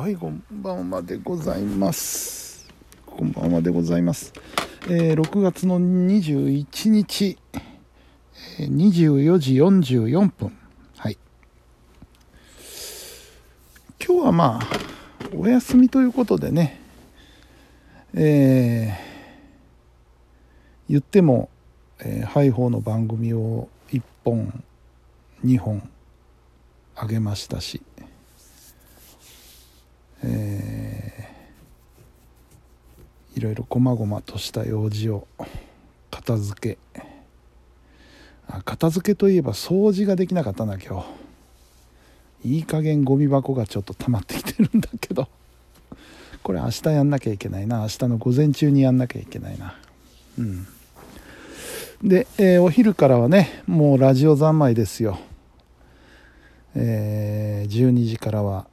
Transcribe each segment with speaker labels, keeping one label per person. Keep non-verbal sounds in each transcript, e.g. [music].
Speaker 1: はいこんばんはでございます。こんばんはでございます、えー6月の21日、えー24時44分。はい。今日はまあお休みということでねえー言っても、えーハイホーの番組を1本2本あげましたし。えーいろいろこまごまとした用事を片付け。あ片付けといえば掃除ができなかったな今日いい加減ゴミ箱がちょっと溜まってきてるんだけど。これ明日やんなきゃいけないな。明日の午前中にやんなきゃいけないな。うん。で、えーお昼からはねもうラジオ三昧ですよ。えー12時からは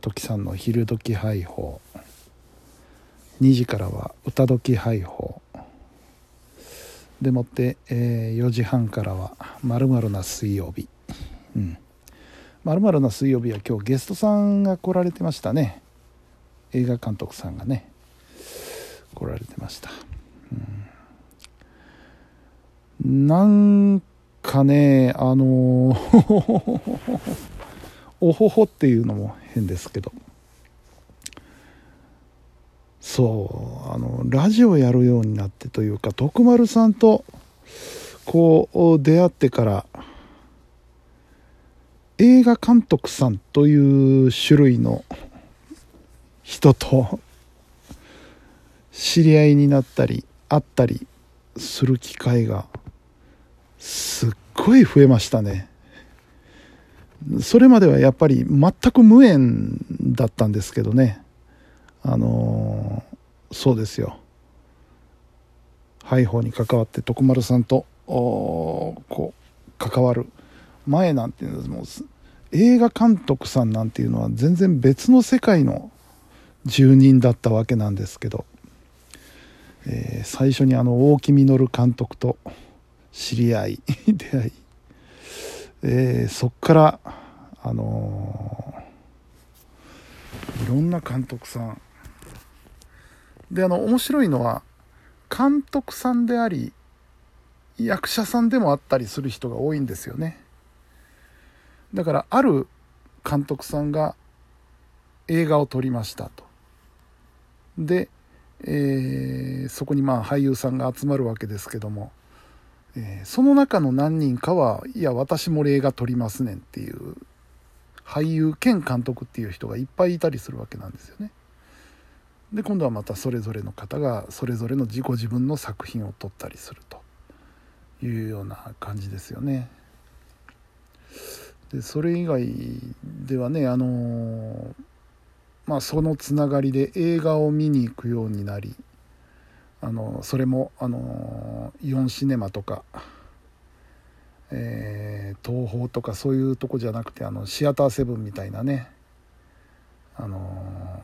Speaker 1: 時さんの昼時配報。2時からは歌時配報。でもって、えー4時半からは「まるな水曜日」うん「まるな水曜日」は今日ゲストさんが来られてましたね。映画監督さんがね。来られてました、うん、なんかねあの [laughs] おほほっていうのも変ですけど。そうあのラジオやるようになってというか徳丸さんとこう出会ってから映画監督さんという種類の人と知り合いになったり会ったりする機会がすっごい増えましたね。それまではやっぱり全く無縁だったんですけどね。あのーそうですよ。ハイホーに関わって徳丸さんとこう関わる前なんていうのはもう映画監督さんなんていうのは全然別の世界の住人だったわけなんですけど、えー最初にあの大木実監督と知り合い出会い、えーそっからあのーいろんな監督さん。であの面白いのは監督さんであり役者さんでもあったりする人が多いんですよね。だからある監督さんが映画を撮りましたと。で、えーそこにまあ俳優さんが集まるわけですけども、えその中の何人かはいや私も映画撮りますねんっていう俳優兼監督っていう人がいっぱいいたりするわけなんですよねで今度はまたそれぞれの方がそれぞれの自己自分の作品を撮ったりするというような感じですよね。でそれ以外ではねあのまあそのつながりで映画を見に行くようになりあのそれもあのイオンシネマとか、えー東宝とかそういうとこじゃなくてあのシアターセブンみたいなね。あの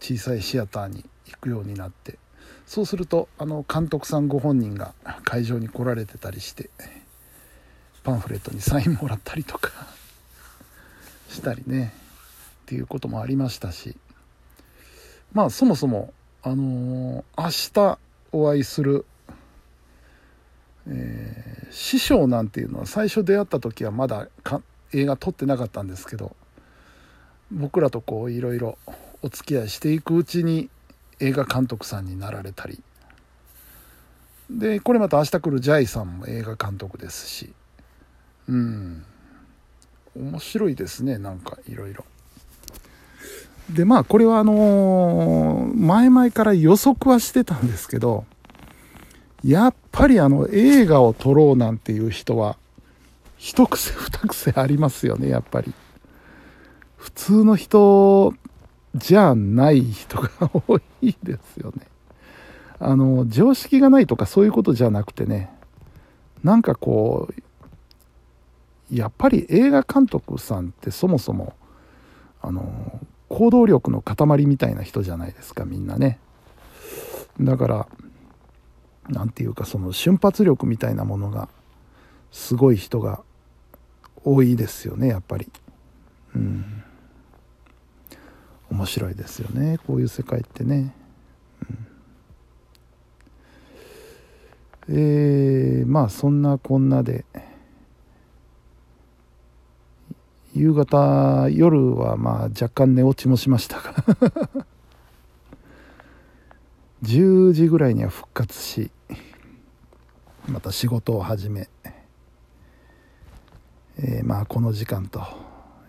Speaker 1: 小さいシアターに行くようになって。そうするとあの監督さんご本人が会場に来られてたりしてパンフレットにサインもらったりとか [laughs] したりね。っていうこともありましたし。まあそもそもあのー明日お会いする、え師匠なんていうのは最初出会った時はまだか映画撮ってなかったんですけど僕らとこういろいろお付き合いしていくうちに映画監督さんになられたり。でこれまた明日来るジャイさんも映画監督ですし。うん。面白いですねなんかいろいろでまあこれはあのー前々から予測はしてたんですけどやっぱりあの映画を撮ろうなんていう人は一癖二癖ありますよねやっぱり。普通の人じゃない人が多いですよね。あの常識がないとかそういうことじゃなくてねなんかこうやっぱり映画監督さんってそもそもあの行動力の塊みたいな人じゃないですかみんなね。だからなんていうかその瞬発力みたいなものがすごい人が多いですよねやっぱり。うん。面白いですよねこういう世界ってね、うん、えー、まあそんなこんなで夕方夜はまあ若干寝落ちもしましたが。10時ぐらいには復活しまた仕事を始め、えー、まあこの時間と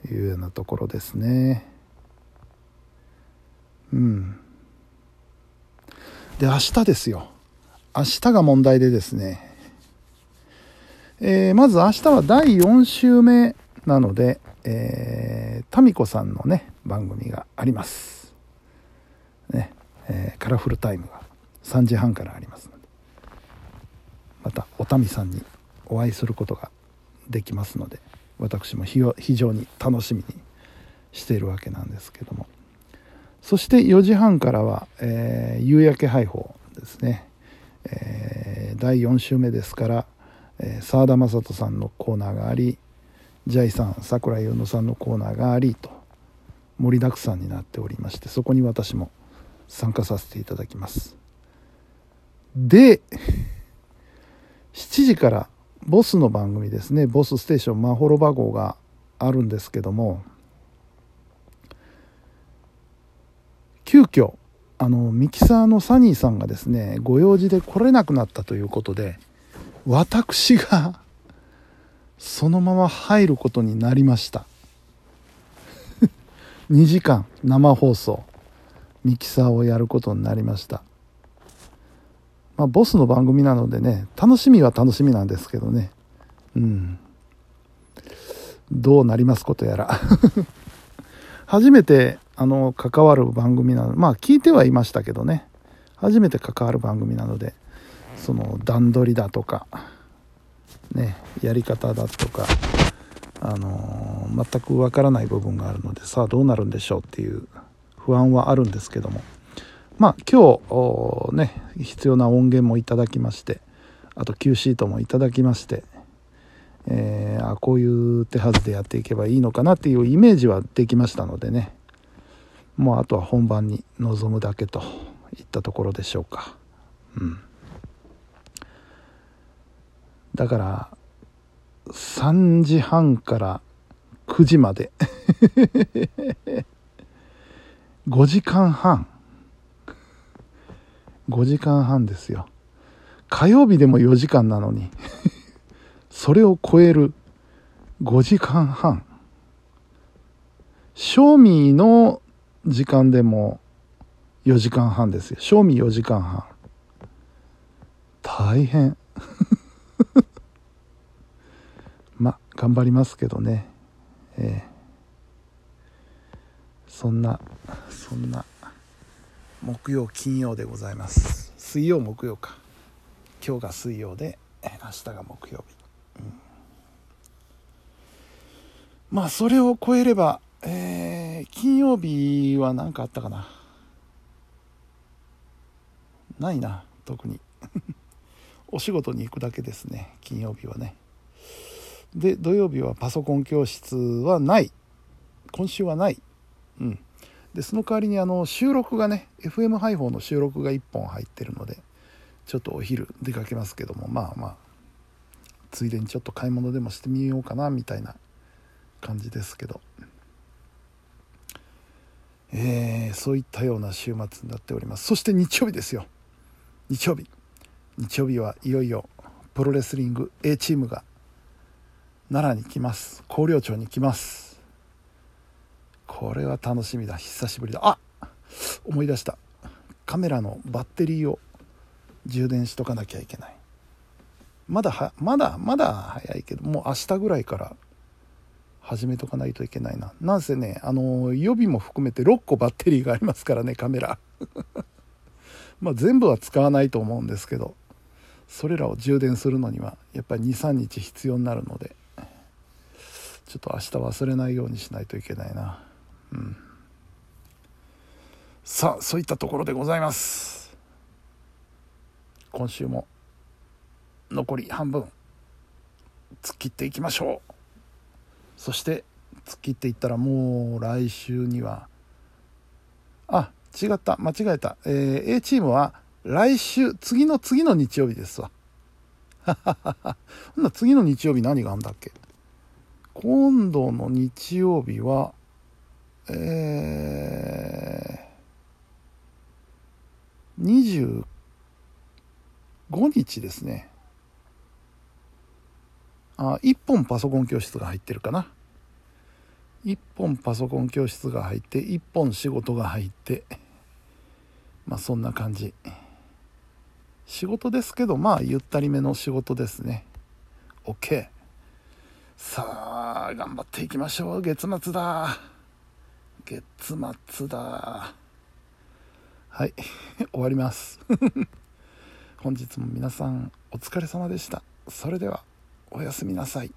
Speaker 1: いうようなところですね。うん。で明日ですよ。明日が問題でですね。えー、まず明日は第4週目なので、えー、タミコさんのね番組があります、カラフルタイムが3時半からありますのでまたおたみさんにお会いすることができますので私も非常に楽しみにしているわけなんですけども。そして4時半からは、えー、夕焼け配報ですね、えー、第4週目ですから澤、えー、田雅人さんのコーナーがありジャイさん桜井宇野さんのコーナーがありと盛りだくさんになっておりましてそこに私も参加させていただきます。で7時からボスの番組ですね。ボスステーションマホロバ号があるんですけども急遽あのミキサーのサニーさんがですねご用事で来れなくなったということで私がそのまま入ることになりました。[laughs] 2時間生放送。ミキサーをやることになりました。まあボスの番組なのでね楽しみは楽しみなんですけどね。うん。どうなりますことやら。[laughs] 初めてあの関わる番組なのまあ聞いてはいましたけどね。初めて関わる番組なのでその段取りだとかね、やり方だとか、あのー、全くわからない部分があるのでさあどうなるんでしょうっていう不安はあるんですけども。まあ今日ね必要な音源もいただきましてあと Q シートもいただきまして、えー、あこういう手はずでやっていけばいいのかなっていうイメージはできましたのでね。もうあとは本番に臨むだけといったところでしょうか。うん。だから3時半から9時まで。5時間半。5時間半ですよ。火曜日でも4時間なのに。[laughs] それを超える5時間半。賞味の時間でも4時間半ですよ。賞味4時間半。大変。[laughs] ま頑張りますけどね。えー、そんなそんな木曜金曜でございます。水曜木曜か。今日が水曜で明日が木曜日、うん、まあそれを超えれば、えー、金曜日は何かあったかな。ないな特に。[laughs] お仕事に行くだけですね金曜日はね。で土曜日はパソコン教室はない。今週はない。うん。でその代わりにあの収録がね FM 配報の収録が1本入ってるのでちょっとお昼出かけますけどもまあまあついでにちょっと買い物でもしてみようかなみたいな感じですけど。えー、そういったような週末になっております。そして日曜日ですよ。日曜日。日曜日はいよいよプロレスリング A チームが奈良に来ます。広陵町に来ます。これは楽しみだ。久しぶりだ。あ思い出した。カメラのバッテリーを充電しとかなきゃいけない。まだはまだまだ早いけどもう明日ぐらいから始めとかないといけないな。なんせねあの予備も含めて6個バッテリーがありますからねカメラ。[laughs] まあ全部は使わないと思うんですけどそれらを充電するのにはやっぱり23日必要になるのでちょっと明日忘れないようにしないといけないな。さあそういったところでございます。今週も残り半分。突っ切っていきましょう。そして月っ切って言ったらもう来週には。あ違った。間違えた、えー、A チームは来週次の次の日曜日ですわ。[laughs] ほんな次の日曜日何があんだっけ？今度の日曜日はえー、25日ですね。あ1本パソコン教室が入ってるかな。1本パソコン教室が入って1本仕事が入って。まあそんな感じ。仕事ですけどまあゆったりめの仕事ですね。OK さあ頑張っていきましょう。月末だ。月末だ。はい。[laughs] 終わります。[laughs] 本日も皆さんお疲れ様でした。それではおやすみなさい。